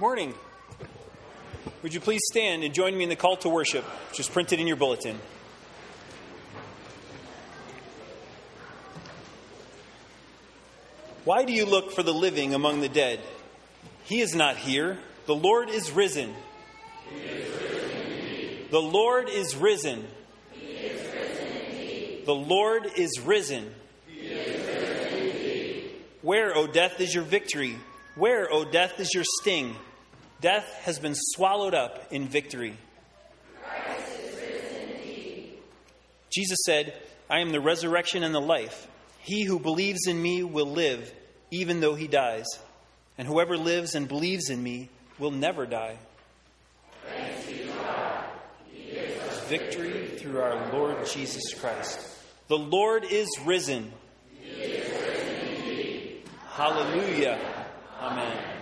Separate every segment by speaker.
Speaker 1: Morning. Would you please stand and join me in the call to worship, which is printed in your bulletin? Why do you look for the living among the dead? He is not here. The Lord is risen. the Lord is risen. the Lord is risen. Where, O death, is your victory? Where, O death, is your sting? Death has been swallowed up in victory. Jesus said, I am the resurrection and the life. He who believes in me will live, even though he dies. And whoever lives and believes in me will never die. Victory through our Lord Jesus Christ. The Lord is risen.
Speaker 2: Is risen
Speaker 1: Hallelujah. Amen.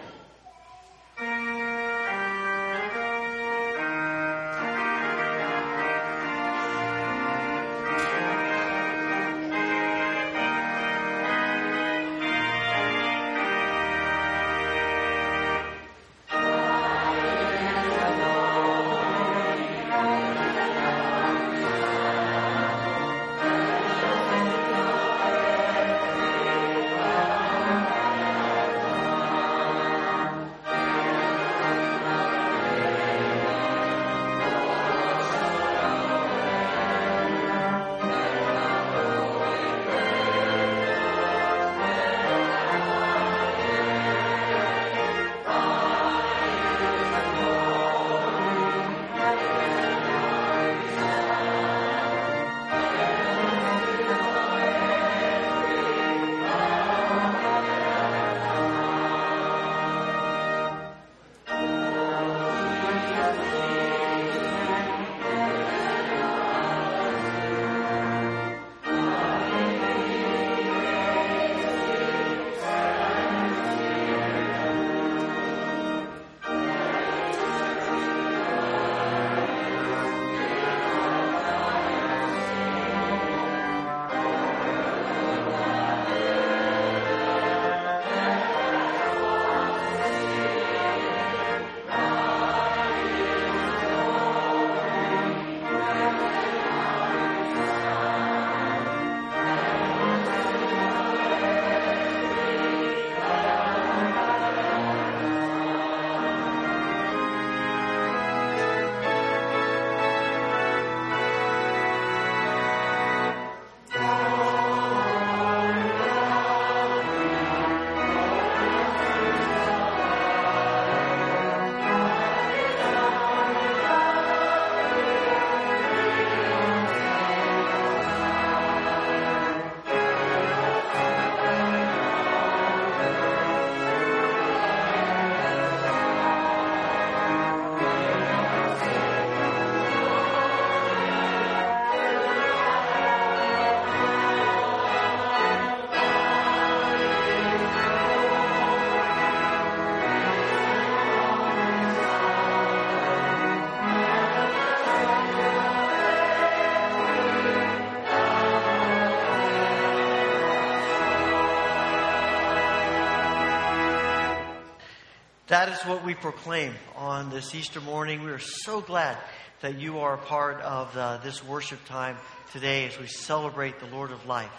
Speaker 3: That is what we proclaim on this Easter morning. We are so glad that you are a part of uh, this worship time today as we celebrate the Lord of life.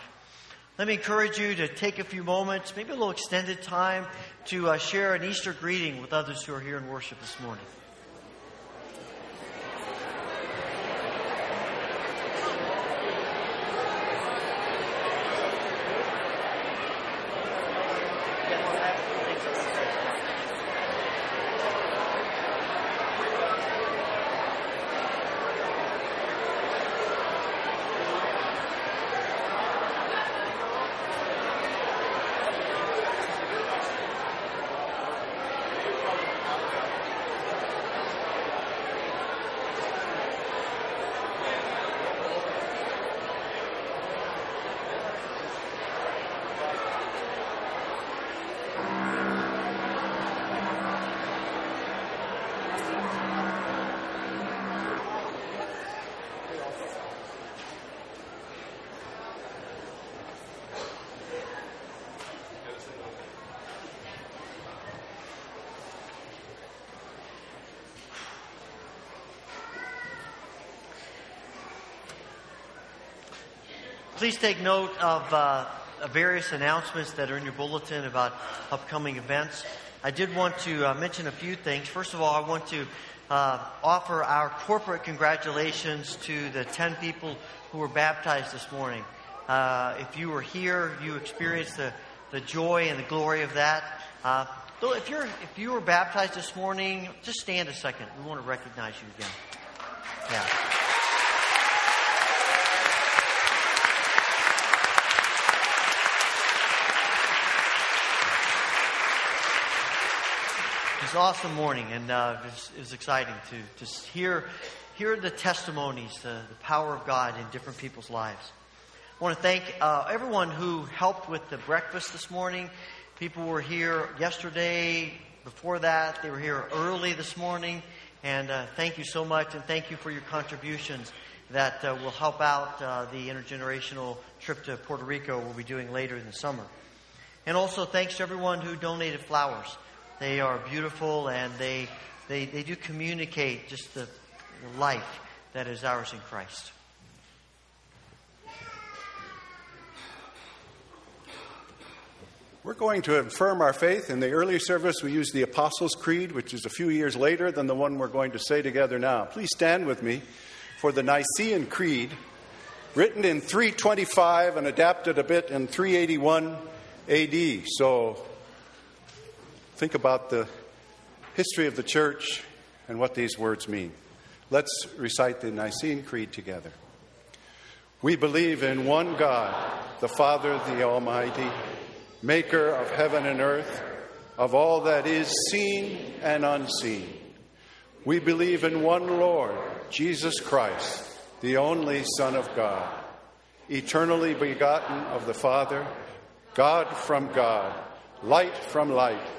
Speaker 3: Let me encourage you to take a few moments, maybe a little extended time, to uh, share an Easter greeting with others who are here in worship this morning. Please take note of uh, various announcements that are in your bulletin about upcoming events. I did want to uh, mention a few things. First of all, I want to uh, offer our corporate congratulations to the 10 people who were baptized this morning. Uh, if you were here, you experienced the, the joy and the glory of that. Uh, if, you're, if you were baptized this morning, just stand a second. We want to recognize you again. Yeah. It's an awesome morning, and uh, it, was, it, was, exciting to just hear, hear the testimonies, the, the power of God in different people's lives. I want to thank uh, everyone who helped with the breakfast this morning. People were here yesterday, before that, they were here early this morning. And uh, thank you so much, and thank you for your contributions that uh, will help out uh, the intergenerational trip to Puerto Rico we'll be doing later in the summer. And also, thanks to everyone who donated flowers. They are beautiful and they, they, they do communicate just the, the life that is ours in Christ.
Speaker 4: We're going to affirm our faith. In the early service, we used the Apostles' Creed, which is a few years later than the one we're going to say together now. Please stand with me for the Nicene Creed, written in 325 and adapted a bit in 381 AD. So think about the history of the church and what these words mean. Let's recite the Nicene Creed together. We believe in one God, the Father, the Almighty, maker of heaven and earth, of all that is seen and unseen. We believe in one Lord, Jesus Christ, the only Son of God, eternally begotten of the Father, God from God, light from light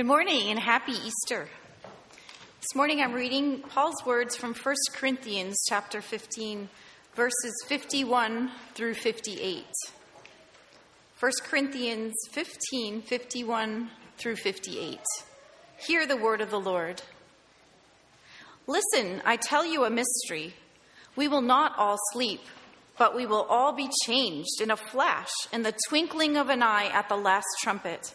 Speaker 5: Good morning and happy Easter. This morning I'm reading Paul's words from 1 Corinthians chapter 15, verses 51 through 58. 1 Corinthians 15, 51 through 58. Hear the word of the Lord. Listen, I tell you a mystery. We will not all sleep, but we will all be changed in a flash, in the twinkling of an eye at the last trumpet.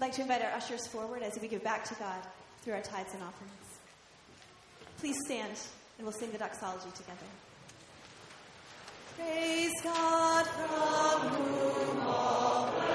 Speaker 6: I'd like to invite our ushers forward as we give back to God through our tithes and offerings. Please stand and we'll sing the doxology together. Praise God from whom all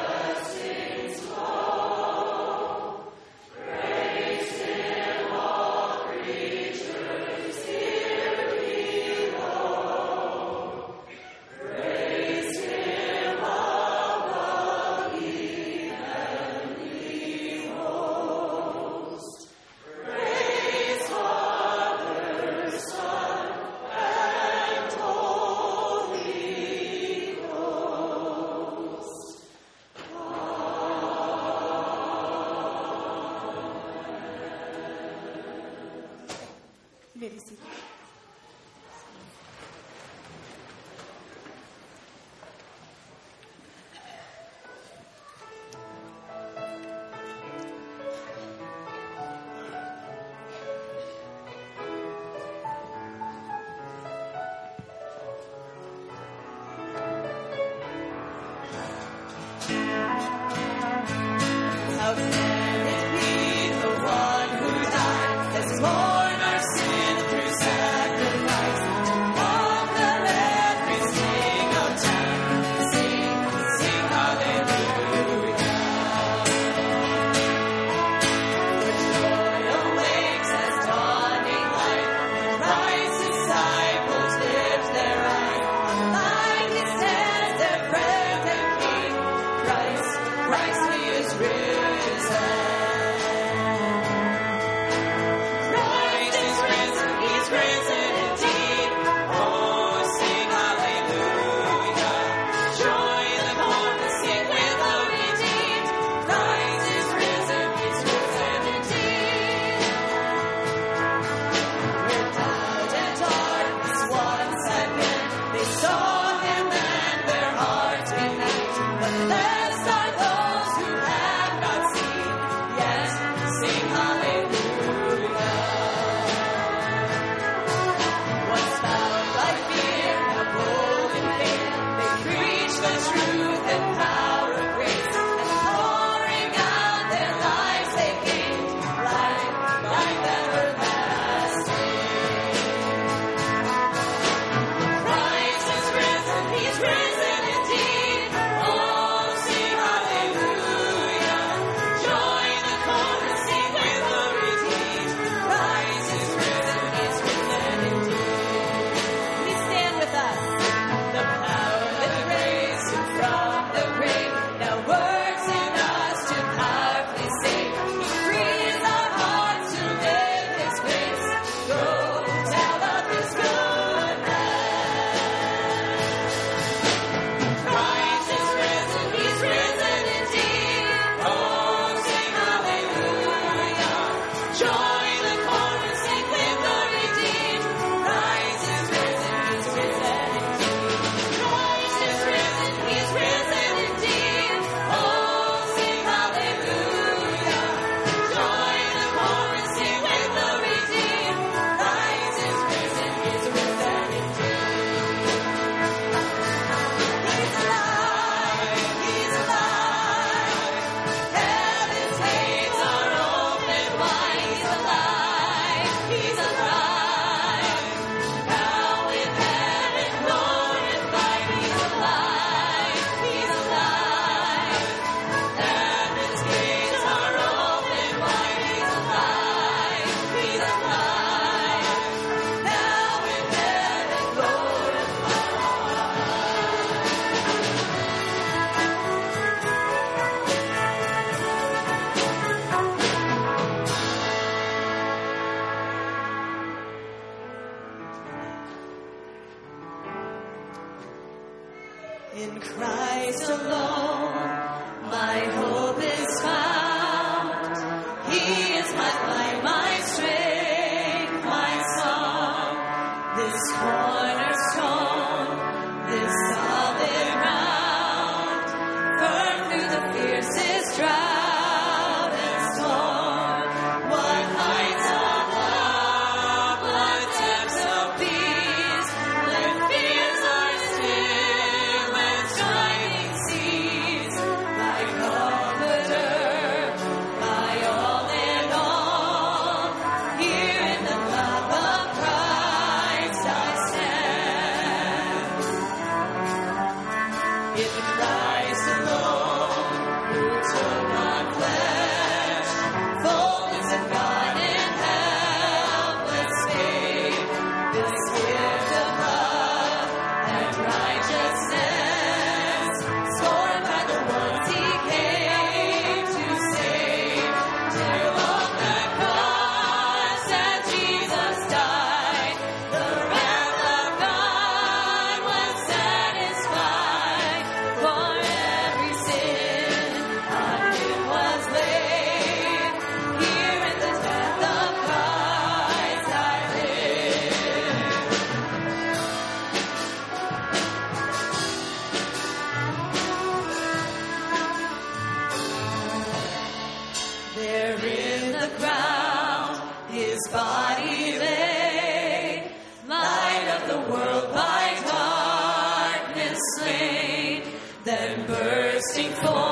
Speaker 6: Then bursting forth.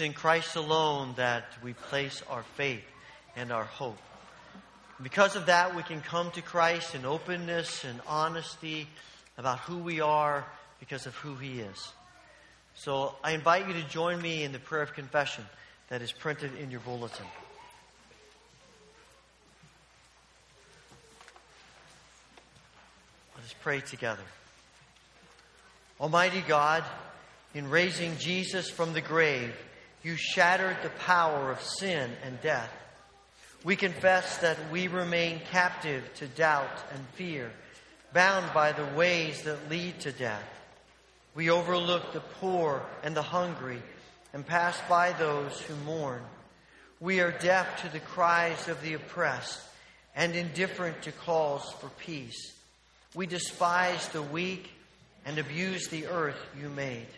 Speaker 6: In Christ
Speaker 3: alone that we place our faith and our hope. Because of that, we can come to Christ in openness and honesty about who we are because of who He is. So I invite you to join me in the prayer of confession that is printed in your bulletin. Let us pray together. Almighty God, in raising Jesus from the grave, you shattered the power of sin and death. We confess that we remain captive to doubt and fear, bound by the ways that lead to death. We overlook the poor and the hungry and pass by those who mourn. We are deaf to the cries of the oppressed and indifferent to calls for peace. We despise the weak and abuse the earth you made.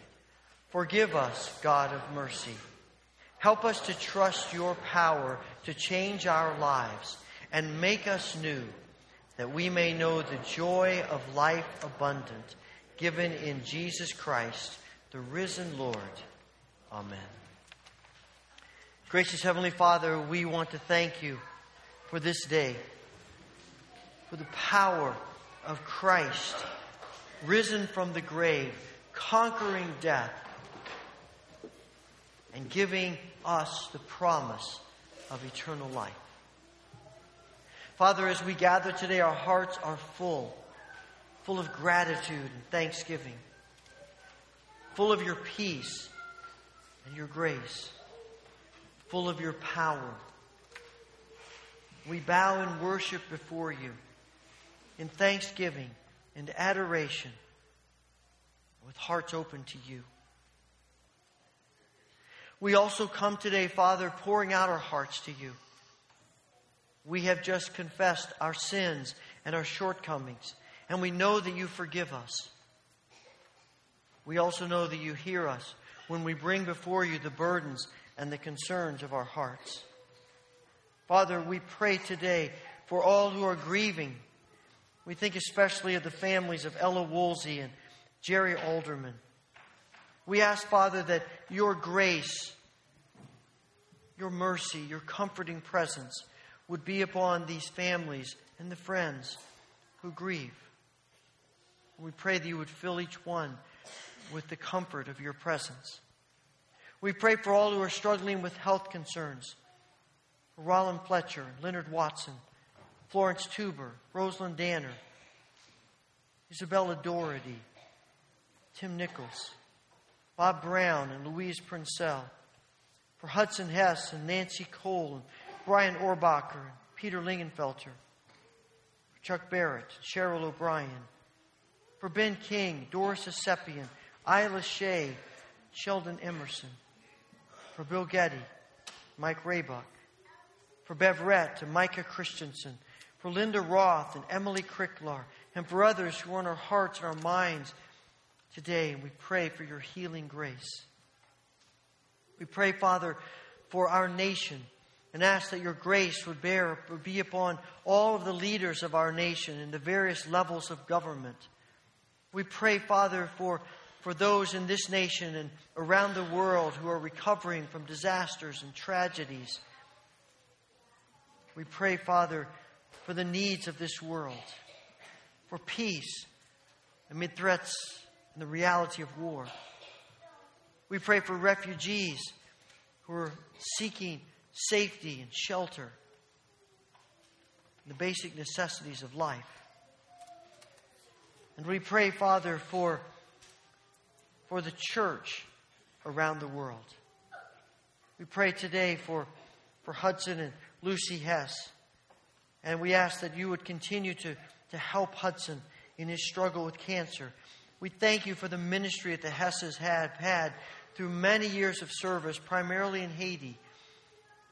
Speaker 3: Forgive us, God of mercy. Help us to trust your power to change our lives and make us new, that we may know the joy of life abundant given in Jesus Christ, the risen Lord. Amen. Gracious Heavenly Father, we want to thank you for this day, for the power of Christ risen from the grave, conquering death, and giving us the promise of eternal life. Father, as we gather today, our hearts are full, full of gratitude and thanksgiving, full of your peace and your grace, full of your power. We bow in worship before you, in thanksgiving and adoration, with hearts open to you. We also come today, Father, pouring out our hearts to you. We have just confessed our sins and our shortcomings, and we know that you forgive us. We also know that you hear us when we bring before you the burdens and the concerns of our hearts. Father, we pray today for all who are grieving. We think especially of the families of Ella Woolsey and Jerry Alderman. We ask, Father, that your grace, your mercy, your comforting presence would be upon these families and the friends who grieve. We pray that you would fill each one with the comfort of your presence. We pray for all who are struggling with health concerns. Roland Fletcher, Leonard Watson, Florence Tuber, Rosalind Danner, Isabella Doherty, Tim Nichols, Bob Brown and Louise Princell, for Hudson Hess and Nancy Cole and Brian Orbacher and Peter Lingenfelter, for Chuck Barrett, and Cheryl O'Brien, for Ben King, Doris Esepian, Isla Shea, Sheldon Emerson, for Bill Getty, Mike Raybuck, for Beverett and Micah Christensen, for Linda Roth and Emily Cricklar, and for others who are in our hearts and our minds today. And we pray for your healing grace. We pray, Father, for our nation and ask that your grace would bear would be upon all of the leaders of our nation in the various levels of government. We pray, Father, for, for those in this nation and around the world who are recovering from disasters and tragedies. We pray, Father, for the needs of this world, for peace amid threats and the reality of war. We pray for refugees who are seeking safety and shelter, the basic necessities of life. And we pray, Father, for, for the church around the world. We pray today for, for Hudson and Lucy Hess. And we ask that you would continue to, to help Hudson in his struggle with cancer. We thank you for the ministry that the Hesses had had through many years of service, primarily in Haiti.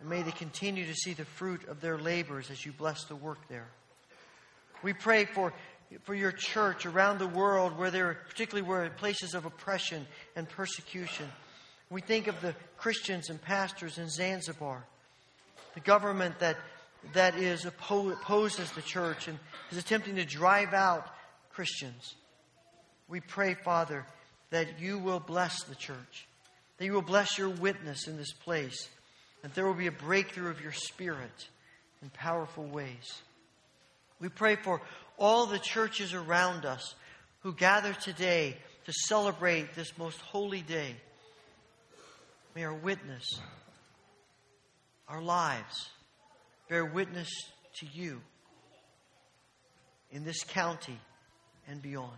Speaker 3: And may they continue to see the fruit of their labors as you bless the work there. We pray for, for your church around the world, where there, particularly where places of oppression and persecution. We think of the Christians and pastors in Zanzibar, the government that, that is opposes the church and is attempting to drive out Christians. We pray, Father, that you will bless the church, that you will bless your witness in this place, that there will be a breakthrough of your spirit in powerful ways. We pray for all the churches around us who gather today to celebrate this most holy day. May our witness, our lives, bear witness to you in this county and beyond.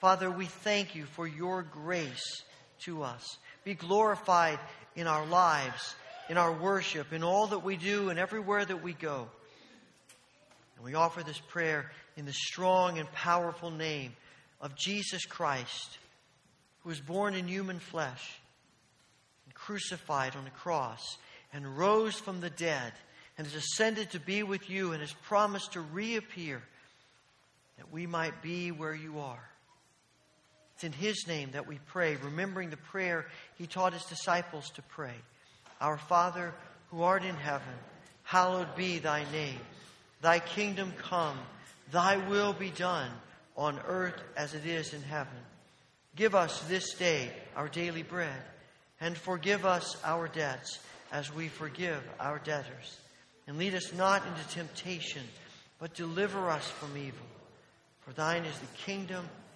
Speaker 3: Father, we thank you for your grace to us. Be glorified in our lives, in our worship, in all that we do, and everywhere that we go. And we offer this prayer in the strong and powerful name of Jesus Christ, who was born in human flesh and crucified on a cross and rose from the dead and has ascended to be with you and has promised to reappear that we might be where you are.
Speaker 7: It's in His name that we pray, remembering the prayer He taught His disciples to pray Our Father, who art in heaven, hallowed be Thy name. Thy kingdom come, Thy will be done, on earth as it is in heaven. Give us this day our daily bread, and forgive us our debts as we forgive our debtors. And lead us not into temptation, but deliver us from evil. For thine is the kingdom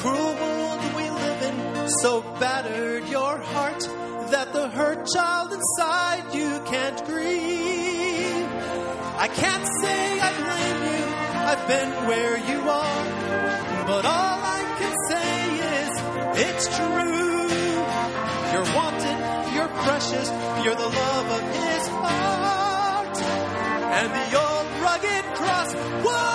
Speaker 8: cruel world we live in so battered your heart that the hurt child inside you can't grieve. I can't say I blame you, I've been where you are, but all I can say is it's true. You're wanted, you're precious, you're the love of his heart, and the old rugged cross. Whoa!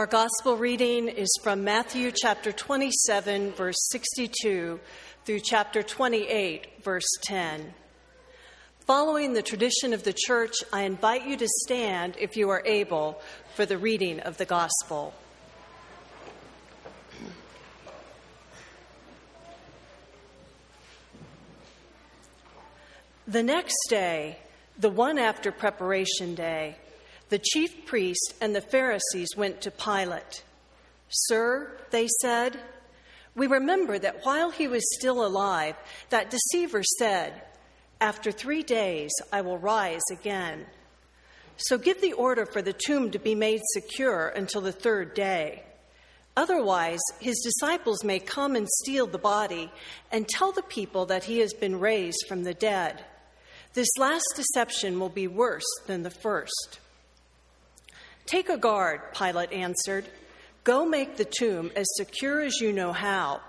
Speaker 9: Our gospel reading is from Matthew chapter 27, verse 62 through chapter 28, verse 10. Following the tradition of the church, I invite you to stand, if you are able, for the reading of the gospel. The next day, the one after preparation day, the chief priest and the Pharisees went to Pilate. Sir, they said, we remember that while he was still alive, that deceiver said, After three days I will rise again. So give the order for the tomb to be made secure until the third day. Otherwise, his disciples may come and steal the body and tell the people that he has been raised from the dead. This last deception will be worse than the first. Take a guard, Pilate answered. Go make the tomb as secure as you know how.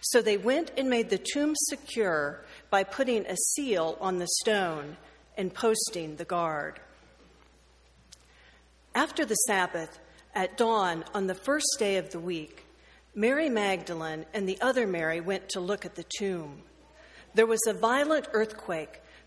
Speaker 9: So they went and made the tomb secure by putting a seal on the stone and posting the guard. After the Sabbath, at dawn on the first day of the week, Mary Magdalene and the other Mary went to look at the tomb. There was a violent earthquake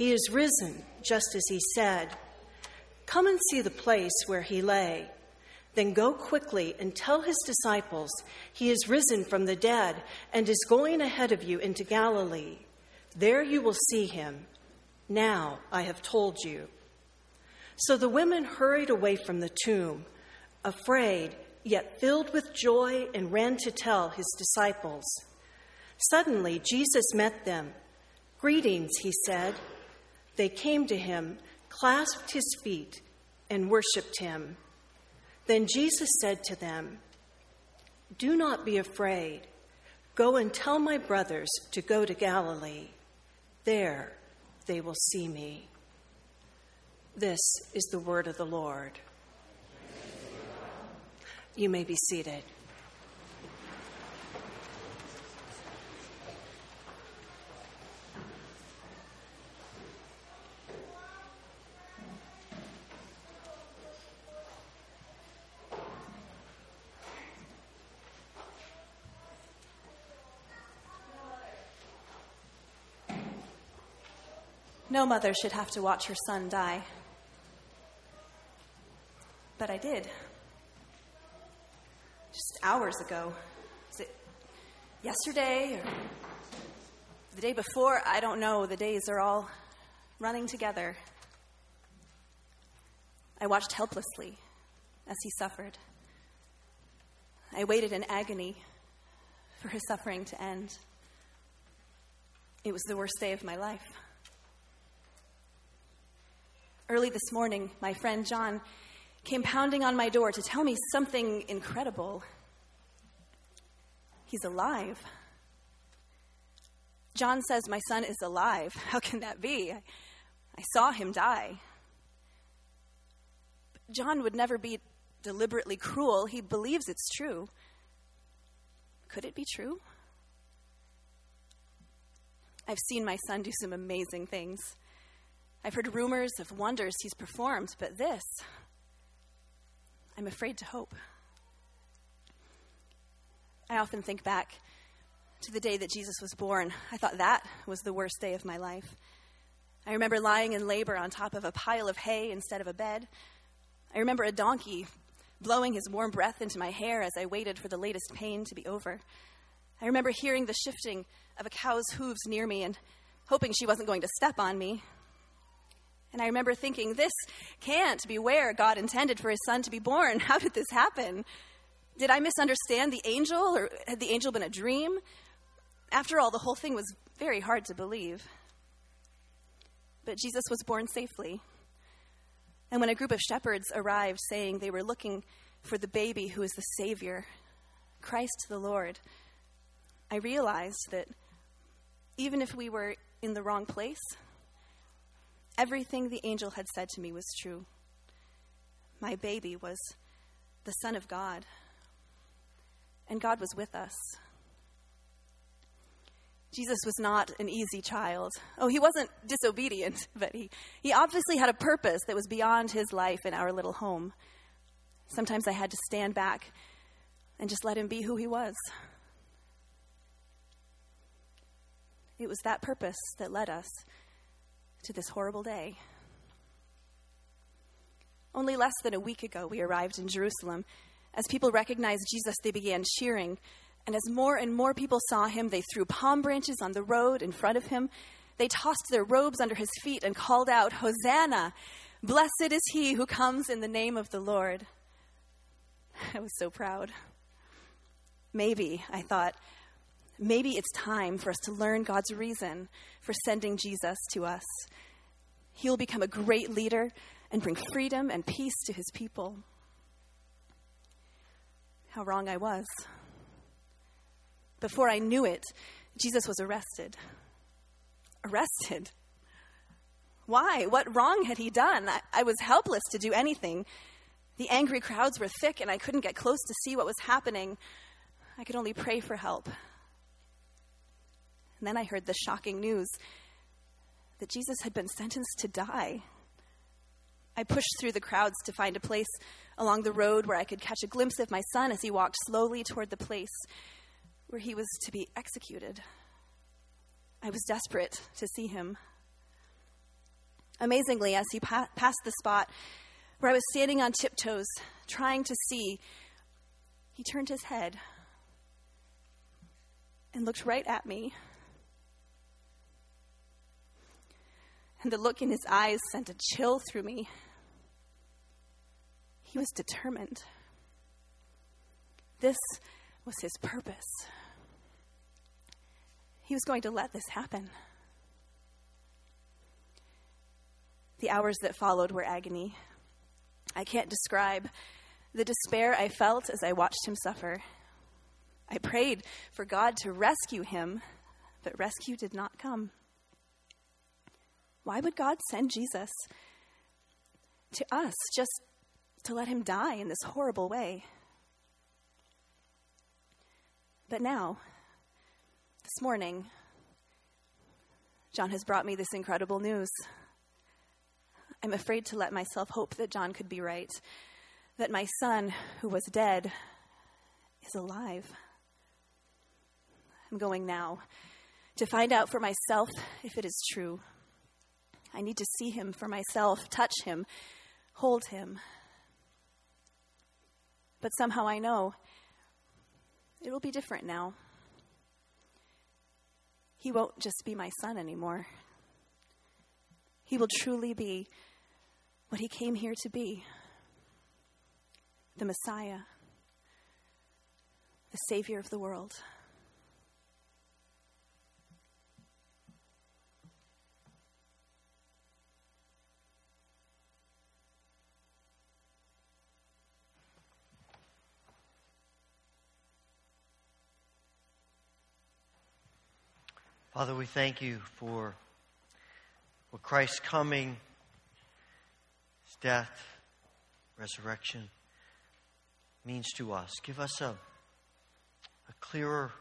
Speaker 9: he is risen, just as he said. Come and see the place where he lay. Then go quickly and tell his disciples he is risen from the dead and is going ahead of you into Galilee. There you will see him. Now I have told you. So the women hurried away from the tomb, afraid, yet filled with joy, and ran to tell his disciples. Suddenly Jesus met them. Greetings, he said. They came to him, clasped his feet, and worshiped him. Then Jesus said to them, Do not be afraid. Go and tell my brothers to go to Galilee. There they will see me. This is the word of the Lord. You may be seated.
Speaker 10: No mother should have to watch her son die. But I did. Just hours ago. Was it yesterday or the day before? I don't know. The days are all running together. I watched helplessly as he suffered. I waited in agony for his suffering to end. It was the worst day of my life. Early this morning, my friend John came pounding on my door to tell me something incredible. He's alive. John says, My son is alive. How can that be? I saw him die. But John would never be deliberately cruel. He believes it's true. Could it be true? I've seen my son do some amazing things. I've heard rumors of wonders he's performed, but this, I'm afraid to hope. I often think back to the day that Jesus was born. I thought that was the worst day of my life. I remember lying in labor on top of a pile of hay instead of a bed. I remember a donkey blowing his warm breath into my hair as I waited for the latest pain to be over. I remember hearing the shifting of a cow's hooves near me and hoping she wasn't going to step on me. And I remember thinking, this can't be where God intended for his son to be born. How did this happen? Did I misunderstand the angel, or had the angel been a dream? After all, the whole thing was very hard to believe. But Jesus was born safely. And when a group of shepherds arrived saying they were looking for the baby who is the Savior, Christ the Lord, I realized that even if we were in the wrong place, everything the angel had said to me was true. My baby was the Son of God, and God was with us. Jesus was not an easy child. Oh, he wasn't disobedient, but he, he obviously had a purpose that was beyond his life in our little home. Sometimes I had to stand back and just let him be who he was. It was that purpose that led us to this horrible day. Only less than a week ago, we arrived in Jerusalem. As people recognized Jesus, they began cheering. And as more and more people saw him, they threw palm branches on the road in front of him. They tossed their robes under his feet and called out, Hosanna! Blessed is he who comes in the name of the Lord. I was so proud. Maybe, I thought, maybe it's time for us to learn God's reason for sending Jesus to us. He will become a great leader and bring freedom and peace to his people. How wrong I was. Before I knew it, Jesus was arrested. Arrested? Why? What wrong had he done? I, I, was helpless to do anything. The angry crowds were thick, and I couldn't get close to see what was happening. I could only pray for help. And then I heard the shocking news that Jesus had been sentenced to die. I pushed through the crowds to find a place along the road where I could catch a glimpse of my son as he walked slowly toward the place where he was to be executed. I was desperate to see him. Amazingly, as he pa- passed the spot where I was standing on tiptoes, trying to see, he turned his head and looked right at me. And the look in his eyes sent a chill through me. He was determined. This was his purpose. He was going to let this happen. The hours that followed were agony. I can't describe the despair I felt as I watched him suffer. I prayed for God to rescue him, but rescue did not come. Why would God send Jesus to us just to let him die in this horrible way? But now, this morning, John has brought me this incredible news. I'm afraid to let myself hope that John could be right, that my son, who was dead, is alive. I'm going now to find out for myself if it is true. I need to see him for myself, touch him, hold him. But somehow I know it will be different now. He won't just be my son anymore. He will truly be what he came here to be the Messiah, the Savior of the world.
Speaker 3: Father, we thank you for what Christ's coming, his death, resurrection means to us. Give us a, a clearer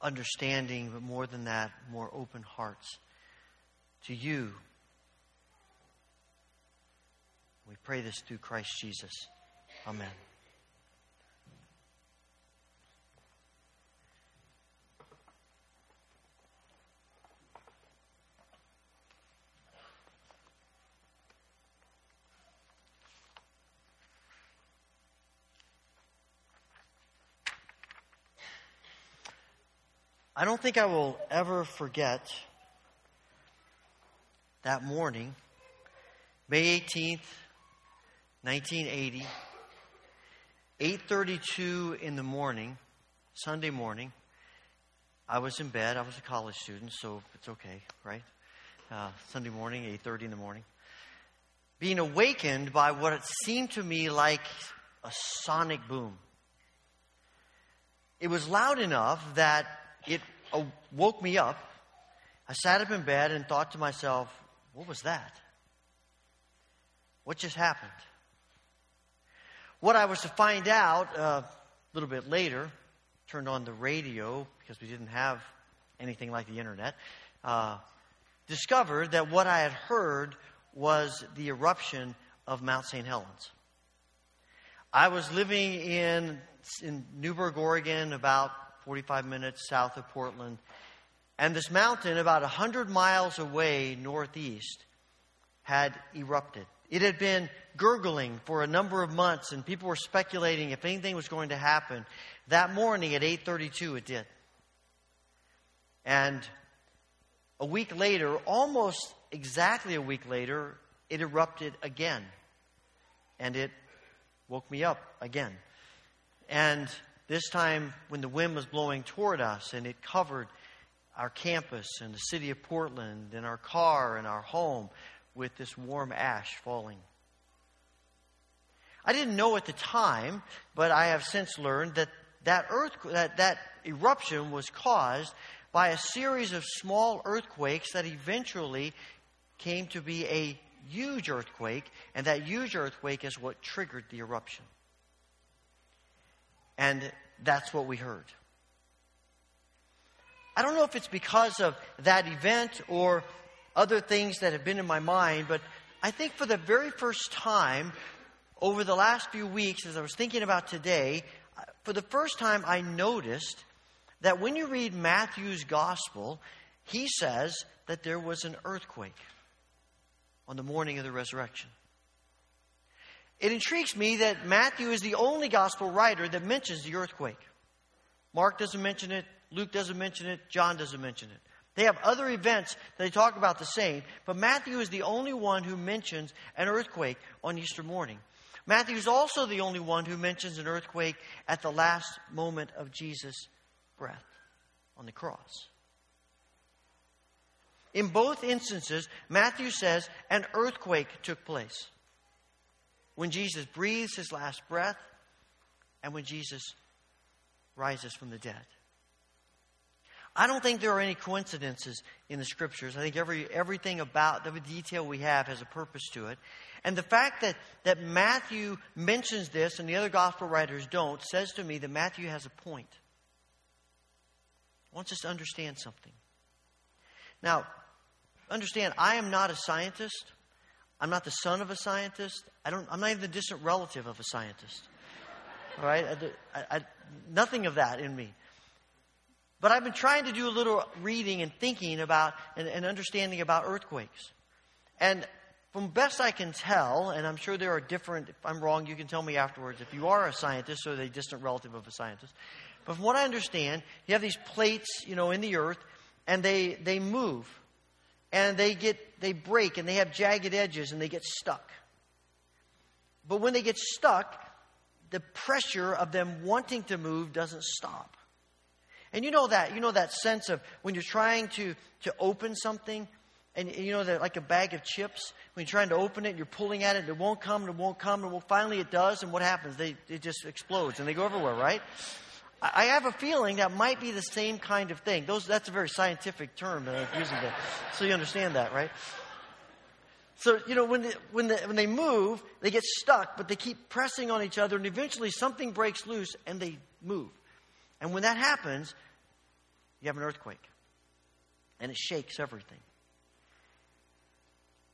Speaker 3: understanding, but more than that, more open hearts to you. We pray this through Christ Jesus. Amen. I don't think I will ever forget that morning, May 18th, 1980, 8:32 in the morning, Sunday morning. I was in bed. I was a college student, so it's okay, right? Uh, Sunday morning, 8:30 in the morning. Being awakened by what it seemed to me like a sonic boom. It was loud enough that it woke me up. I sat up in bed and thought to myself, what was that? What just happened? What I was to find out uh, a little bit later, turned on the radio because we didn't have anything like the internet, uh, discovered that what I had heard was the eruption of Mount St. Helens. I was living in, in Newberg, Oregon, about 45 minutes south of Portland. And this mountain, about 100 miles away northeast, had erupted. It had been gurgling for a number of months, and people were speculating if anything was going to happen. That morning at 8:32, it did. And a week later, almost exactly a week later, it erupted again, and it woke me up again. And this time, when the wind was blowing toward us, and it covered our campus and the city of Portland, and our car and our home with this warm ash falling. I didn't know at the time, but I have since learned that that, earth, that, that eruption was caused by a series of small earthquakes that eventually came to be a huge earthquake, and that huge earthquake is what triggered the eruption. And that's what we heard. I don't know if it's because of that event or other things that have been in my mind, but I think for the very first time over the last few weeks, as I was thinking about today, for the first time I noticed that when you read Matthew's gospel, he says that there was an earthquake on the morning of the resurrection. It intrigues me that Matthew is the only gospel writer that mentions the earthquake. Mark doesn't mention it, Luke doesn't mention it, John doesn't mention it. They have other events that they talk about the same, but Matthew is the only one who mentions an earthquake on Easter morning. Matthew is also the only one who mentions an earthquake at the last moment of Jesus' breath on the cross. In both instances, Matthew says an earthquake took place when Jesus breathes his last breath and when Jesus rises from the dead. I don't think there are any coincidences in the scriptures. I think every, everything about the detail we have has a purpose to it. And the fact that, that Matthew mentions this and the other gospel writers don't says to me that Matthew has a point. He wants us to understand something. Now, understand, I am not a scientist. I'm not the son of a scientist. I don't, I'm not even the distant relative of a scientist. All right? I, I, nothing of that in me. But I've been trying to do a little reading and thinking about and, and understanding about earthquakes. And from best I can tell, and I'm sure there are different, if I'm wrong, you can tell me afterwards if you are a scientist or a distant relative of a scientist. But from what I understand, you have these plates, you know, in the earth, and they, they move. And they get, they break, and they have jagged edges, and they get stuck. But when they get stuck, the pressure of them wanting to move doesn't stop. And you know that, you know that sense of when you're trying to, to open something, and you know that like a bag of chips, when you're trying to open it, and you're pulling at it, it won't come, and it won't come, and well, finally it does, and what happens? They, it just explodes, and they go everywhere, right? I have a feeling that might be the same kind of thing. Those, that's a very scientific term that I'm using there. So you understand that, right? So, you know, when, they, when, when they move, they get stuck, but they keep pressing on each other, and eventually something breaks loose and they move. And when that happens, you have an earthquake. And it shakes everything.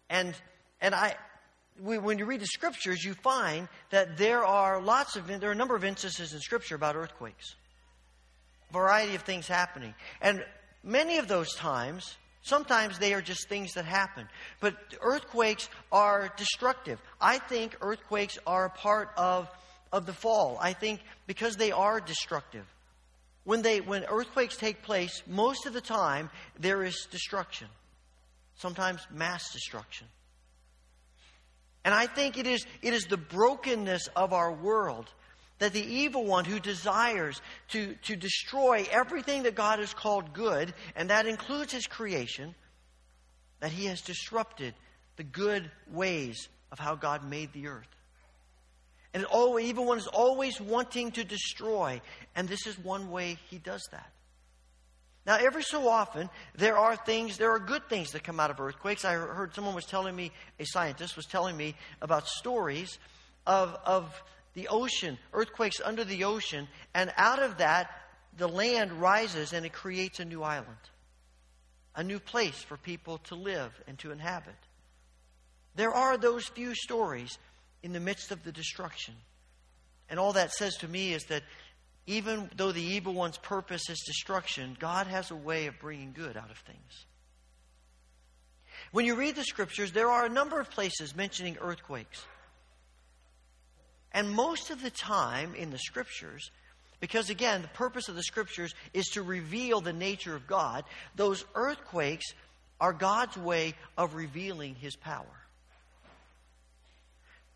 Speaker 3: And, and I, we, when you read the scriptures, you find that there are lots of, there are a number of instances in scripture about earthquakes. Variety of things happening. And many of those times, sometimes they are just things that happen. But earthquakes are destructive. I think earthquakes are a part of, of the fall. I think because they are destructive when, they, when earthquakes take place, most of the time there is destruction, sometimes mass destruction. And I think it is, it is the brokenness of our world that the evil one who desires to, to destroy everything that God has called good, and that includes his creation, that he has disrupted the good ways of how God made the earth. And always, evil one is always wanting to destroy. And this is one way he does that. Now, every so often, there are things, there are good things that come out of earthquakes. I heard someone was telling me, a scientist was telling me about stories of, of the ocean, earthquakes under the ocean, and out of that, the land rises and it creates a new island, a new place for people to live and to inhabit. There are those few stories in the midst of the destruction. And all that says to me is that even though the evil one's purpose is destruction, God has a way of bringing good out of things. When you read the scriptures, there are a number of places mentioning earthquakes. And most of the time in the scriptures, because again, the purpose of the scriptures is to reveal the nature of God, those earthquakes are God's way of revealing his power.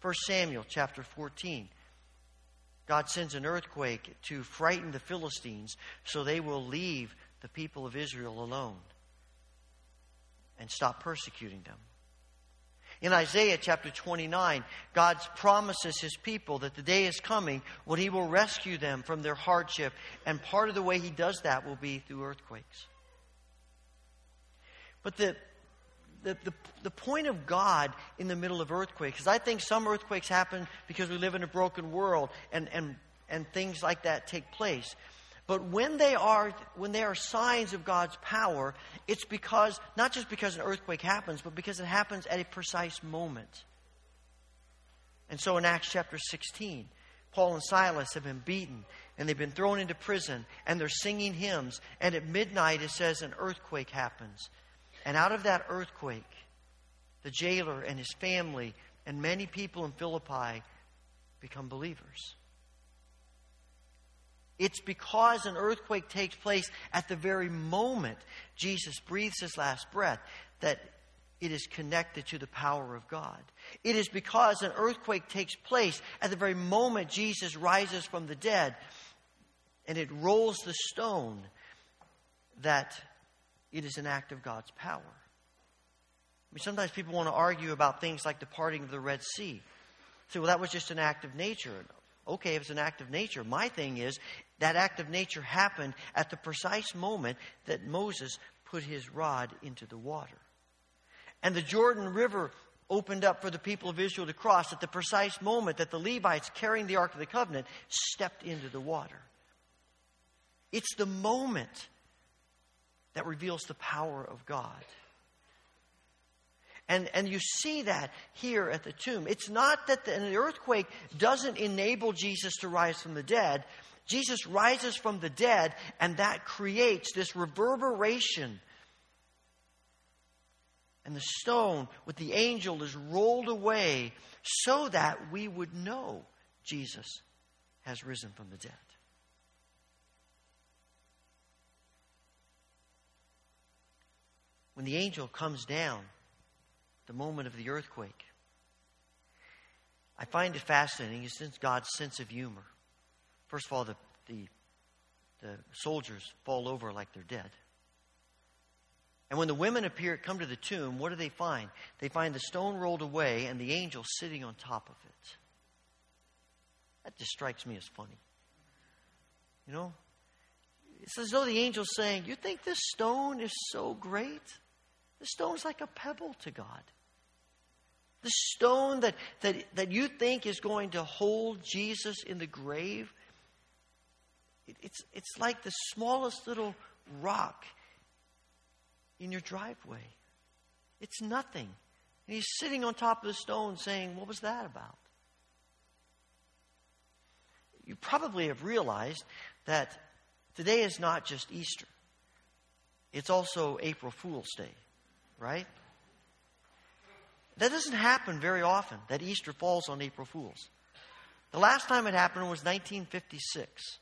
Speaker 3: 1 Samuel chapter 14. God sends an earthquake to frighten the Philistines so they will leave the people of Israel alone and stop persecuting them. In Isaiah chapter 29, God promises his people that the day is coming when he will rescue them from their hardship, and part of the way he does that will be through earthquakes. But the, the, the, the point of God in the middle of earthquakes, because I think some earthquakes happen because we live in a broken world and, and, and things like that take place. But when they are when they are signs of God's power, it's because not just because an earthquake happens, but because it happens at a precise moment. And so in Acts chapter 16, Paul and Silas have been beaten and they've been thrown into prison and they're singing hymns and at midnight it says an earthquake happens. And out of that earthquake, the jailer and his family and many people in Philippi become believers. It's because an earthquake takes place at the very moment Jesus breathes his last breath that it is connected to the power of God. It is because an earthquake takes place at the very moment Jesus rises from the dead and it rolls the stone that it is an act of God's power. I mean, sometimes people want to argue about things like the parting of the Red Sea. Say, well, that was just an act of nature. Okay, if it's an act of nature. My thing is, that act of nature happened at the precise moment that Moses put his rod into the water. And the Jordan River opened up for the people of Israel to cross at the precise moment that the Levites carrying the Ark of the Covenant stepped into the water. It's the moment that reveals the power of God. And, and you see that here at the tomb. It's not that the, an earthquake doesn't enable Jesus to rise from the dead. Jesus rises from the dead, and that creates this reverberation. And the stone with the angel is rolled away so that we would know Jesus has risen from the dead. When the angel comes down, the moment of the earthquake. I find it fascinating since God's sense of humor. First of all, the, the, the soldiers fall over like they're dead. And when the women appear, come to the tomb, what do they find? They find the stone rolled away and the angel sitting on top of it. That just strikes me as funny. You know? It's as though the angel's saying, You think this stone is so great? The stone's like a pebble to God. The stone that, that, that you think is going to hold Jesus in the grave, it, it's, it's like the smallest little rock in your driveway. It's nothing. And he's sitting on top of the stone saying, What was that about? You probably have realized that today is not just Easter, it's also April Fool's Day, right? That doesn't happen very often, that Easter falls on April Fools. The last time it happened was 1956.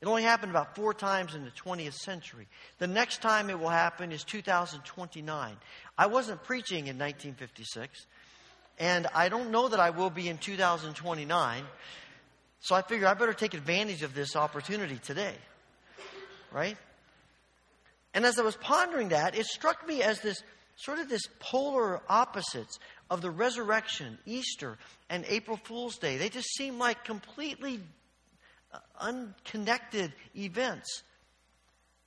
Speaker 3: It only happened about four times in the 20th century. The next time it will happen is 2029. I wasn't preaching in 1956, and I don't know that I will be in 2029. So I figure I better take advantage of this opportunity today. Right? And as I was pondering that, it struck me as this sort of this polar opposites of the resurrection, Easter, and April Fool's Day. They just seem like completely unconnected events.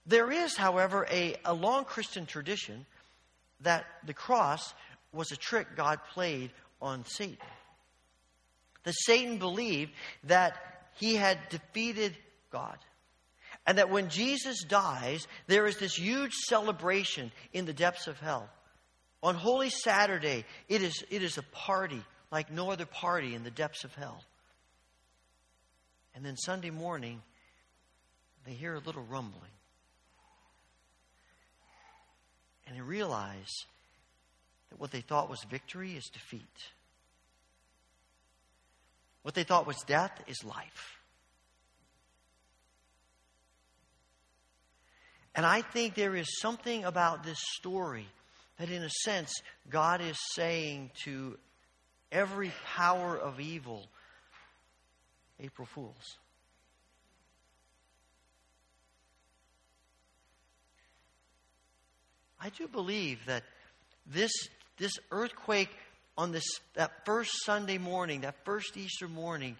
Speaker 3: There is, however, a, a long Christian tradition that the cross was a trick God played on Satan. That Satan believed that he had defeated God. And that when Jesus dies, there is this huge celebration in the depths of hell. On Holy Saturday, it is, it is a party like no other party in the depths of hell. And then Sunday morning, they hear a little rumbling. And they realize that what they thought was victory is defeat. What they thought was death is life. And I think there is something about this story that, in a sense, God is saying to every power of evil April Fools. I do believe that this, this earthquake on this, that first Sunday morning, that first Easter morning,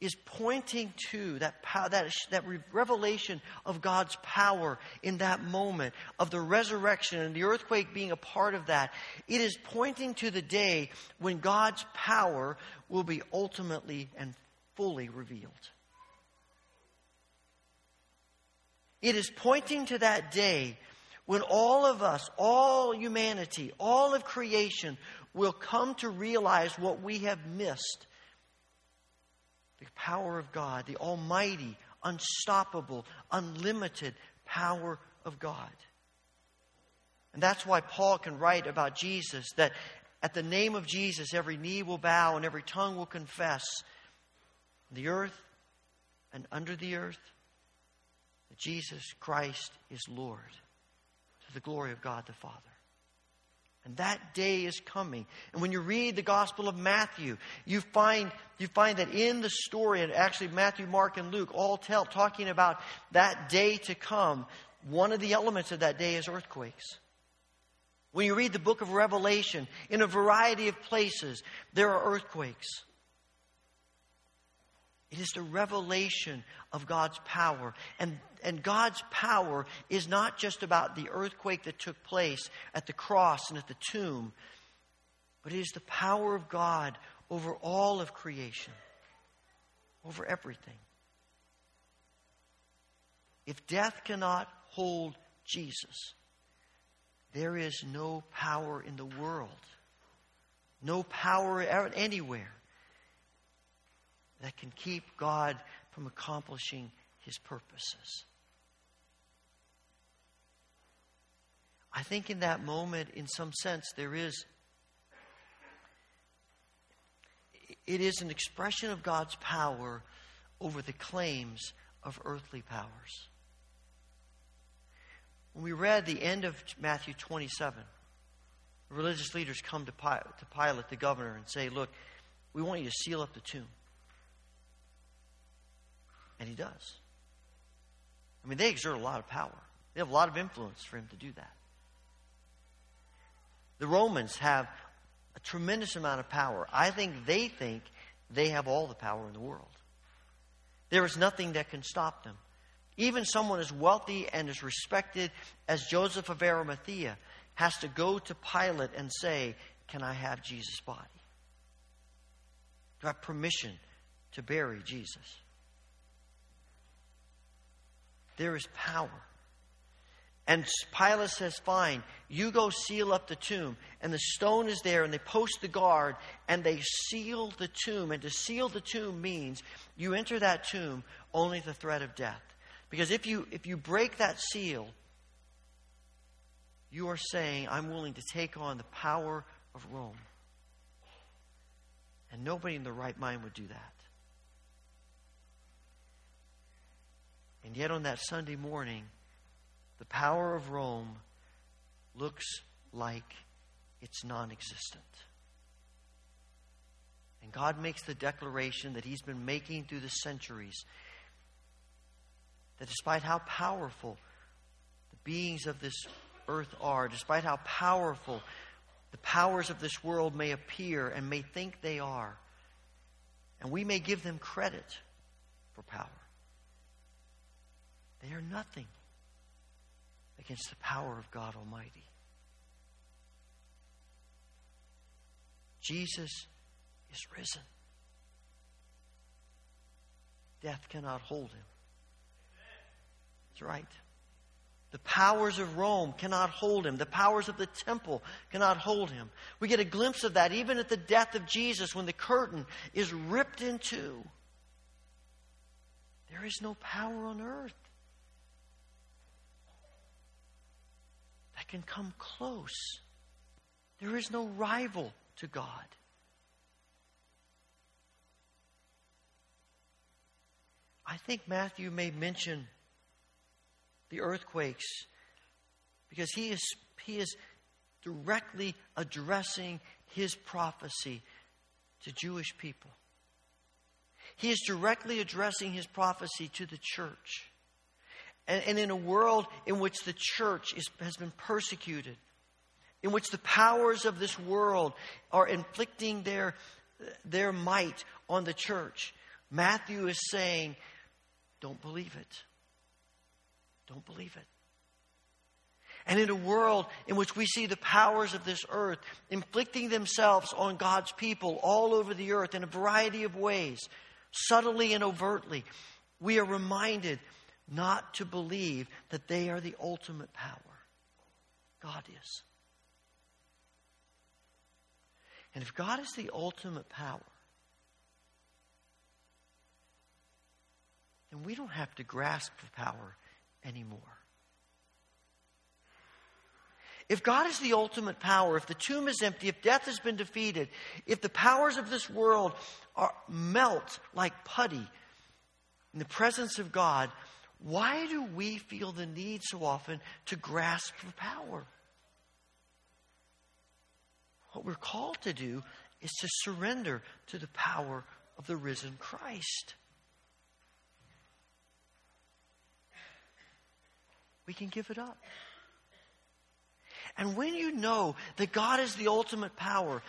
Speaker 3: is pointing to that, that, that revelation of God's power in that moment, of the resurrection and the earthquake being a part of that. It is pointing to the day when God's power will be ultimately and fully revealed. It is pointing to that day when all of us, all humanity, all of creation will come to realize what we have missed the power of God, the almighty, unstoppable, unlimited power of God. And that's why Paul can write about Jesus that at the name of Jesus, every knee will bow and every tongue will confess the earth and under the earth that Jesus Christ is Lord to the glory of God the Father. And that day is coming. And when you read the Gospel of Matthew, you find, you find that in the story, and actually Matthew, Mark, and Luke all tell, talking about that day to come, one of the elements of that day is earthquakes. When you read the book of Revelation, in a variety of places, there are earthquakes. It is the revelation of God's power. And, and God's power is not just about the earthquake that took place at the cross and at the tomb, but it is the power of God over all of creation, over everything. If death cannot hold Jesus, there is no power in the world, no power anywhere that can keep God from accomplishing his purposes. I think in that moment, in some sense, there is. It is an expression of God's power over the claims of earthly powers. When we read the end of Matthew 27, religious leaders come to Pilate, the governor, and say, Look, we want you to seal up the tomb. And he does. I mean, they exert a lot of power, they have a lot of influence for him to do that. The Romans have a tremendous amount of power. I think they think they have all the power in the world. There is nothing that can stop them. Even someone as wealthy and as respected as Joseph of Arimathea has to go to Pilate and say, Can I have Jesus' body? Do I have permission to bury Jesus? There is power. And Pilate says, Fine, you go seal up the tomb. And the stone is there, and they post the guard, and they seal the tomb. And to seal the tomb means you enter that tomb only the threat of death. Because if you, if you break that seal, you are saying, I'm willing to take on the power of Rome. And nobody in the right mind would do that. And yet, on that Sunday morning, the power of Rome looks like it's non existent. And God makes the declaration that He's been making through the centuries that despite how powerful the beings of this earth are, despite how powerful the powers of this world may appear and may think they are, and we may give them credit for power, they are nothing against the power of God Almighty. Jesus is risen. Death cannot hold him. That's right. The powers of Rome cannot hold him. The powers of the temple cannot hold him. We get a glimpse of that even at the death of Jesus when the curtain is ripped in two. There is no power on earth that can come close. There is no rival to God. I think Matthew may mention the earthquakes because he is, he is directly addressing his prophecy to Jewish people. He is directly addressing his prophecy to the church. And, and in a world in which the church is, has been persecuted, in which the powers of this world are inflicting their, their might on the church, Matthew is saying, don't believe it. Don't believe it. And in a world in which we see the powers of this earth inflicting themselves on God's people all over the earth in a variety of ways, subtly and overtly, we are reminded not to believe that they are the ultimate power. God is. And if God is the ultimate power, then we don't have to grasp for power anymore. If God is the ultimate power, if the tomb is empty, if death has been defeated, if the powers of this world are melt like putty in the presence of God, why do we feel the need so often to grasp for power? What we're called to do is to surrender to the power of the risen Christ. We can give it up. And when you know that God is the ultimate power,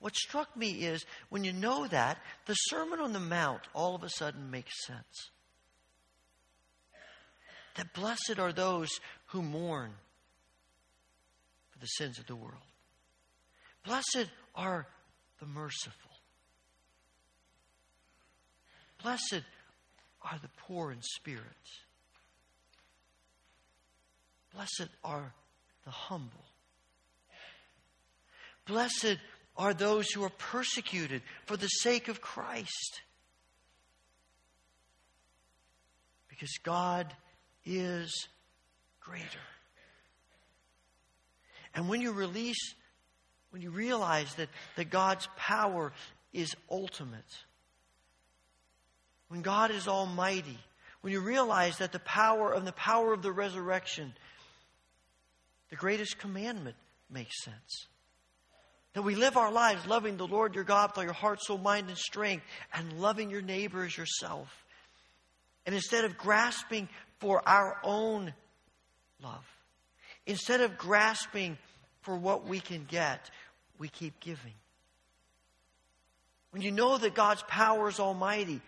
Speaker 3: what struck me is when you know that, the Sermon on the Mount all of a sudden makes sense. That blessed are those who mourn for the sins of the world. Blessed are the merciful. Blessed are the poor in spirit. Blessed are the humble. Blessed are those who are persecuted for the sake of Christ. Because God is greater. And when you release when you realize that, that God's power is ultimate, when God is almighty, when you realize that the power and the power of the resurrection, the greatest commandment makes sense. That we live our lives loving the Lord your God with all your heart, soul, mind, and strength, and loving your neighbor as yourself. And instead of grasping for our own love, instead of grasping for what we can get, we keep giving. When you know that God's power is almighty,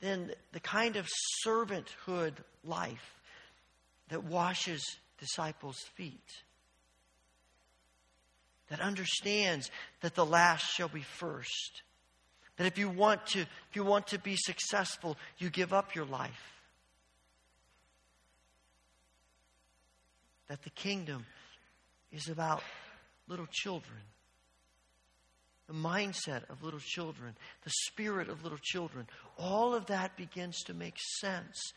Speaker 3: then the kind of servanthood life that washes disciples' feet, that understands that the last shall be first, that if you want to, if you want to be successful, you give up your life. That the kingdom is about little children. The mindset of little children, the spirit of little children, all of that begins to make sense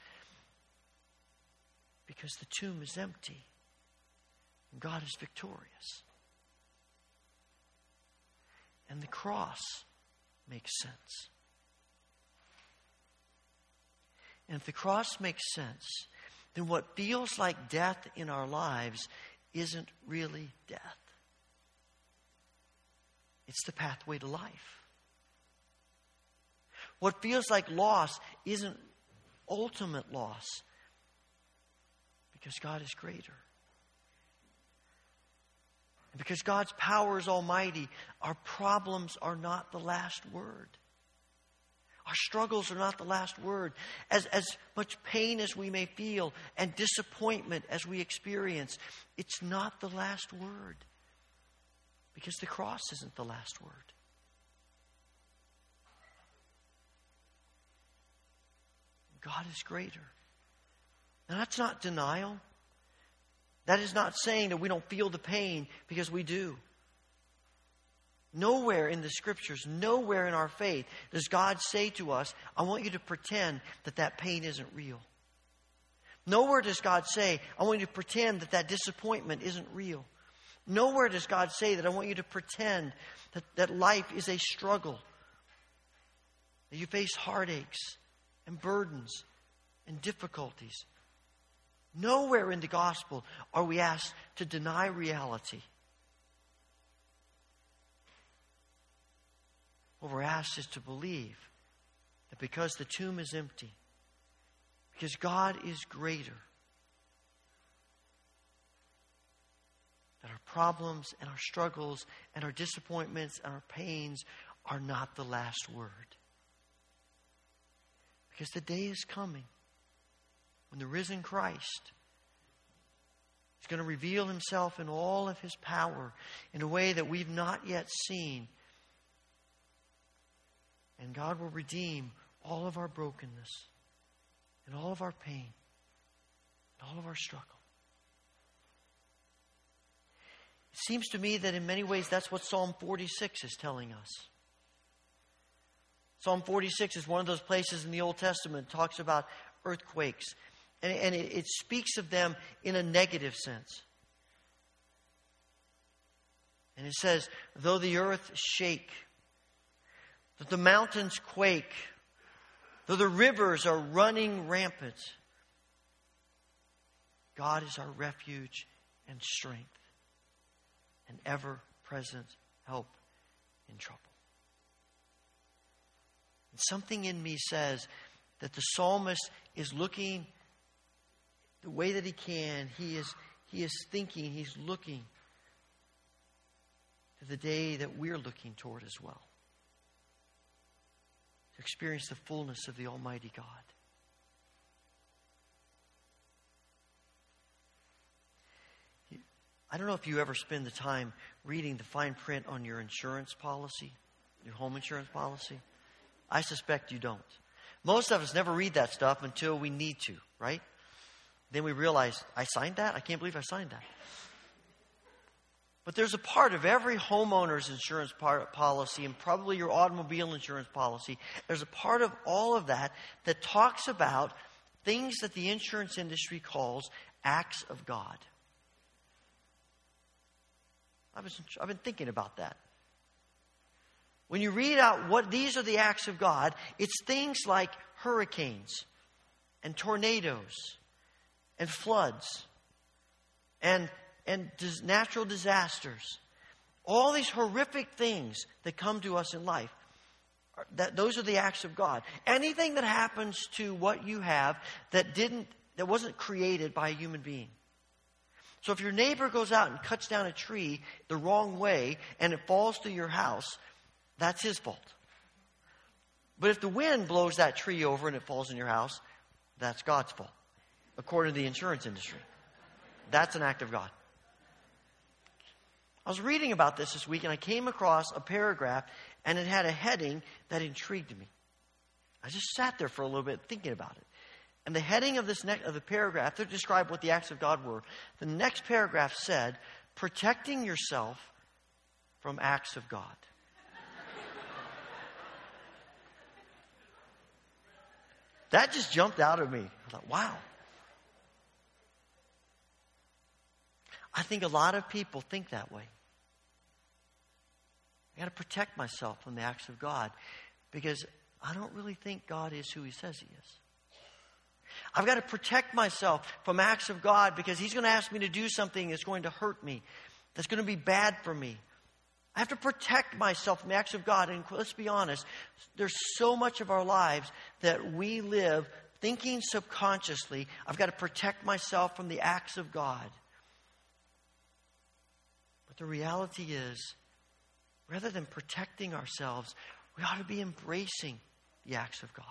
Speaker 3: because the tomb is empty and God is victorious. And the cross makes sense. And if the cross makes sense, then what feels like death in our lives isn't really death. It's the pathway to life. What feels like loss isn't ultimate loss because God is greater. Because God's power is almighty, our problems are not the last word. Our struggles are not the last word. As, as much pain as we may feel and disappointment as we experience, it's not the last word. Because the cross isn't the last word. God is greater. Now, that's not denial. That is not saying that we don't feel the pain because we do. Nowhere in the scriptures, nowhere in our faith does God say to us, I want you to pretend that that pain isn't real. Nowhere does God say, I want you to pretend that that disappointment isn't real. Nowhere does God say that I want you to pretend that, that life is a struggle, that you face heartaches and burdens and difficulties. Nowhere in the gospel are we asked to deny reality. What we're asked is to believe that because the tomb is empty, because God is greater, that our problems and our struggles and our disappointments and our pains are not the last word. Because the day is coming when the risen Christ is going to reveal himself in all of his power in a way that we've not yet seen. And God will redeem all of our brokenness and all of our pain and all of our struggle. It seems to me that in many ways that's what Psalm 46 is telling us. Psalm 46 is one of those places in the Old Testament that talks about earthquakes, and, and it, it speaks of them in a negative sense. And it says, though the earth shake, that the mountains quake, though the rivers are running rampant, God is our refuge and strength, and ever present help in trouble. And something in me says that the psalmist is looking the way that he can. He is, he is thinking, he's looking to the day that we're looking toward as well. Experience the fullness of the Almighty God. I don't know if you ever spend the time reading the fine print on your insurance policy, your home insurance policy. I suspect you don't. Most of us never read that stuff until we need to, right? Then we realize, I signed that? I can't believe I signed that. But there's a part of every homeowner's insurance policy and probably your automobile insurance policy. There's a part of all of that that talks about things that the insurance industry calls acts of God. I've been thinking about that. When you read out what these are the acts of God, it's things like hurricanes and tornadoes and floods and, and natural disasters. All these horrific things that come to us in life. That, those are the acts of God. Anything that happens to what you have that didn't that wasn't created by a human being. So if your neighbor goes out and cuts down a tree the wrong way and it falls to your house, that's his fault. But if the wind blows that tree over and it falls in your house, that's God's fault, according to the insurance industry. That's an act of God. I was reading about this this week and I came across a paragraph and it had a heading that intrigued me. I just sat there for a little bit thinking about it. And the heading of this next, of the paragraph to describe what the acts of God were. The next paragraph said, "Protecting yourself from acts of God." That just jumped out of me. I thought, wow. I think a lot of people think that way. I got to protect myself from the acts of God because I don't really think God is who He says He is. I've got to protect myself from acts of God because He's going to ask me to do something that's going to hurt me, that's going to be bad for me. I have to protect myself from the acts of God. And let's be honest, there's so much of our lives that we live thinking subconsciously, I've got to protect myself from the acts of God. But the reality is, rather than protecting ourselves, we ought to be embracing the acts of God.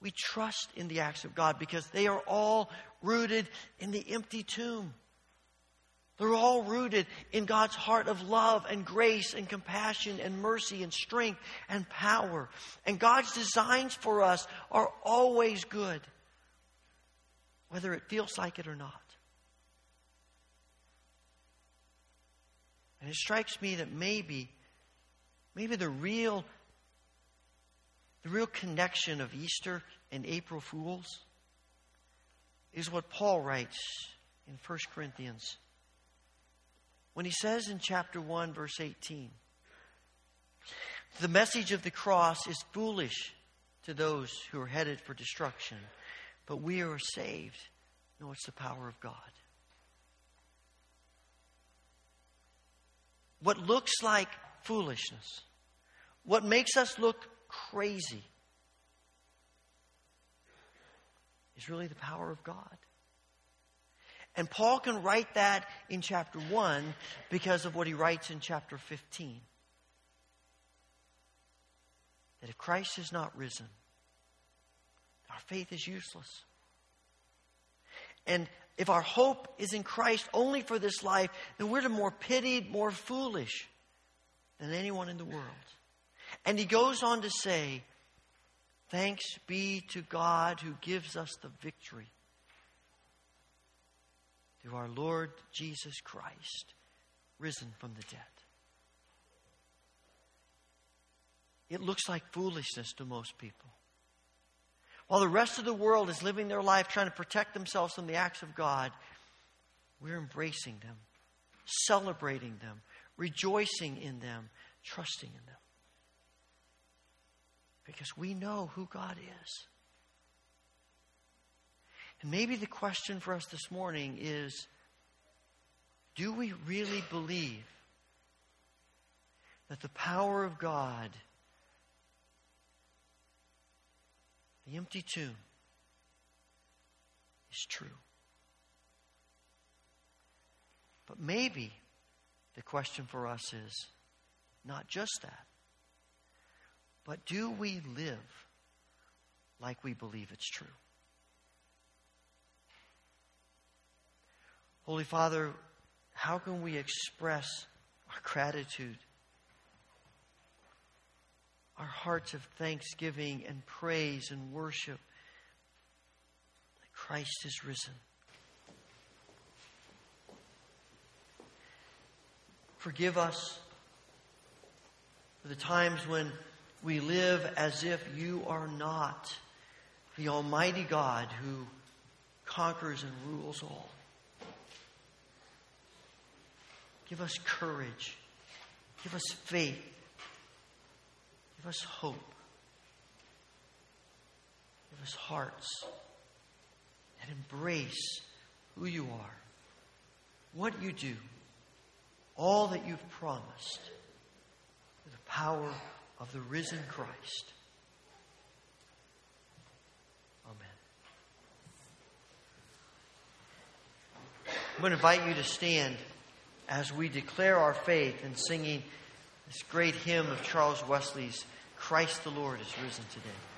Speaker 3: We trust in the acts of God because they are all rooted in the empty tomb. They're all rooted in God's heart of love and grace and compassion and mercy and strength and power. And God's designs for us are always good, whether it feels like it or not. And it strikes me that maybe, maybe the real, the real connection of Easter and April Fools is what Paul writes in 1 Corinthians when he says in chapter 1, verse 18, the message of the cross is foolish to those who are headed for destruction, but we are saved. No, it's the power of God. What looks like foolishness, what makes us look crazy, is really the power of God. And Paul can write that in chapter 1 because of what he writes in chapter 15. That if Christ is not risen, our faith is useless. And if our hope is in Christ only for this life, then we're more pitied, more foolish than anyone in the world. And he goes on to say, Thanks be to God who gives us the victory through our Lord Jesus Christ, risen from the dead. It looks like foolishness to most people. While the rest of the world is living their life trying to protect themselves from the acts of God, we're embracing them, celebrating them, rejoicing in them, trusting in them. Because we know who God is. And maybe the question for us this morning is do we really believe that the power of God, the empty tomb, is true? But maybe the question for us is not just that, but do we live like we believe it's true? Holy Father, how can we express our gratitude, our hearts of thanksgiving and praise and worship that Christ is risen? Forgive us for the times when we live as if you are not the Almighty God who conquers and rules all. Give us courage. Give us faith. Give us hope. Give us hearts that embrace who you are, what you do, all that you've promised with the power of the risen Christ. Amen. I'm going to invite you to stand as we declare our faith in singing this great hymn of Charles Wesley's Christ the Lord is risen today.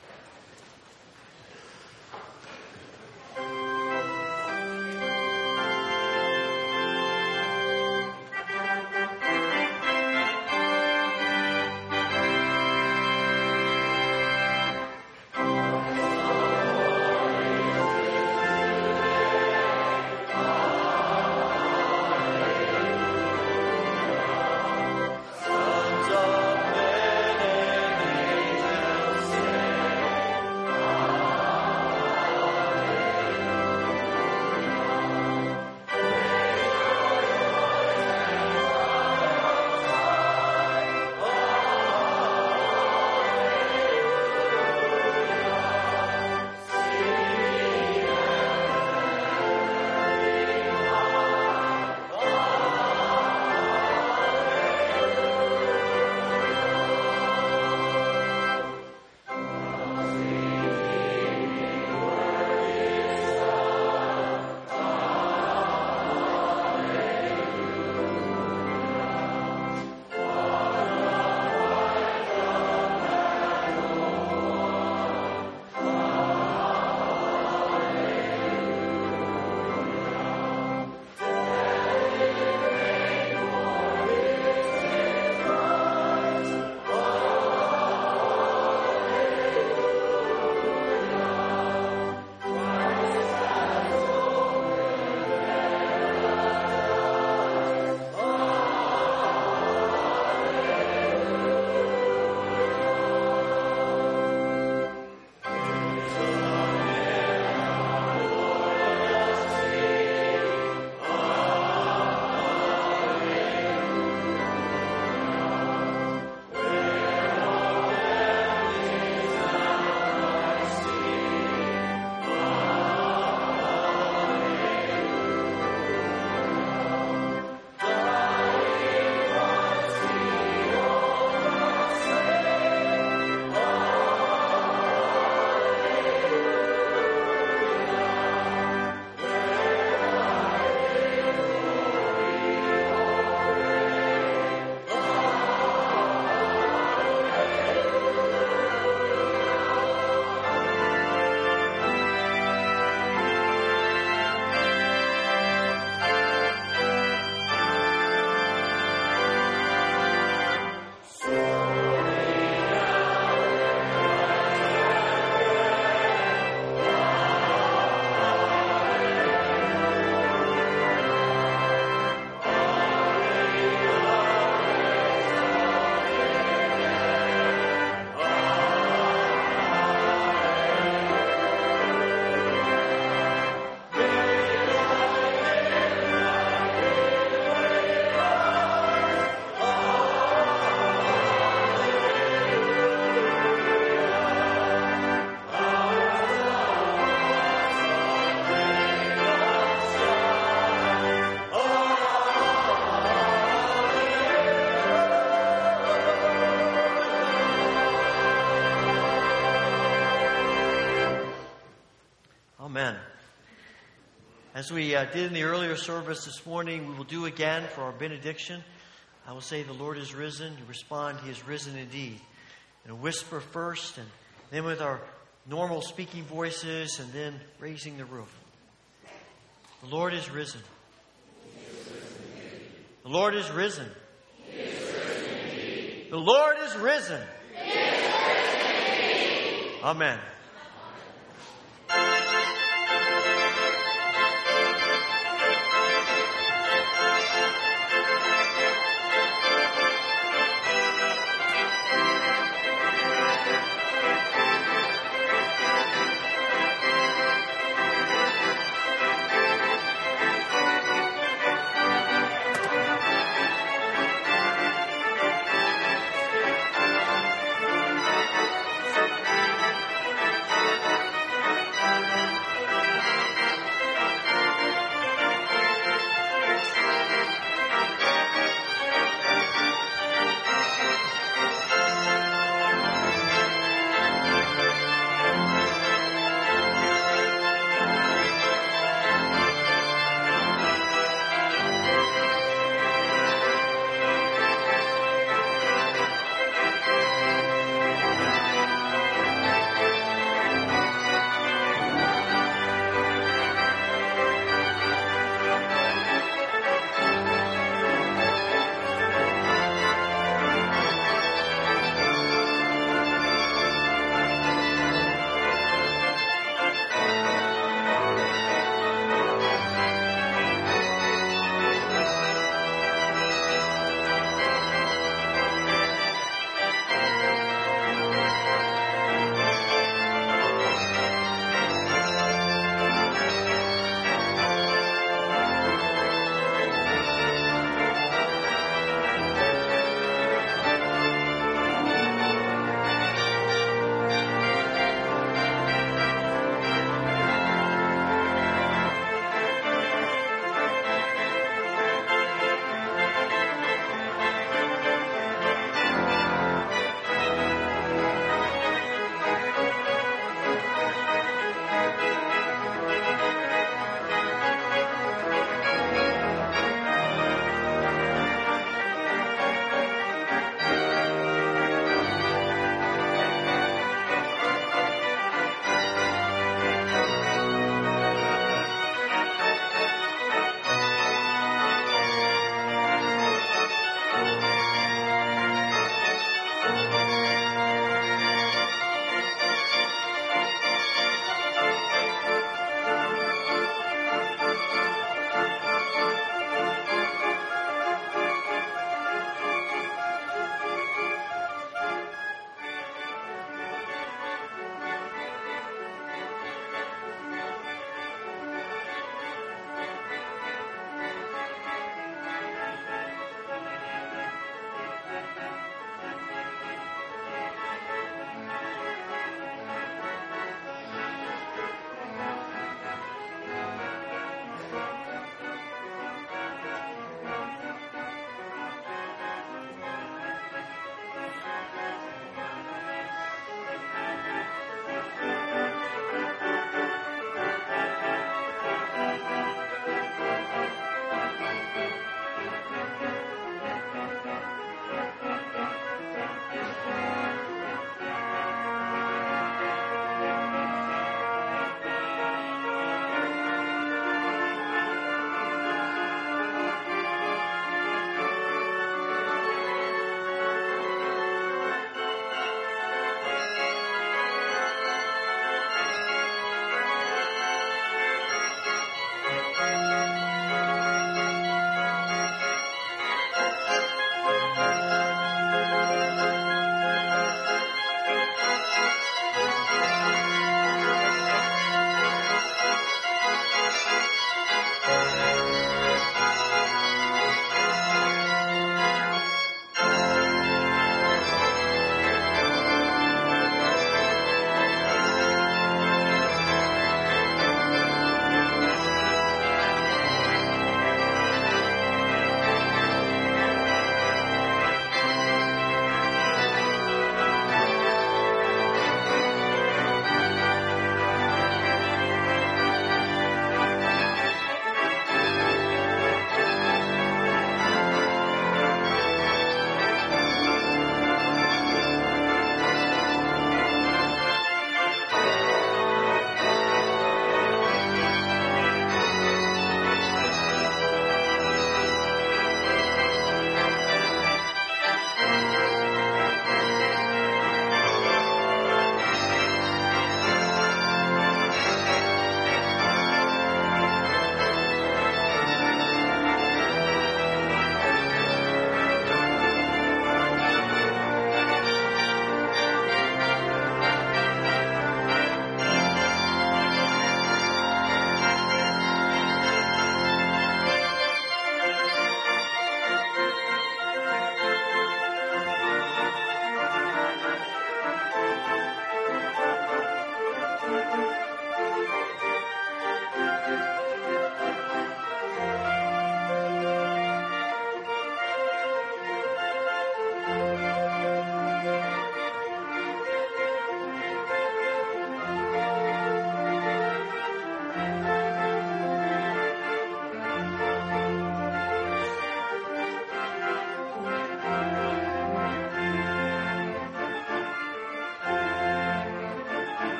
Speaker 3: As we uh, did in the earlier service this morning, we will do again for our benediction. I will say, The Lord is risen. You respond, He is risen indeed. In a whisper first, and then with our normal speaking voices, and then raising the roof. The Lord is risen. The Lord is risen. The Lord is risen. Amen.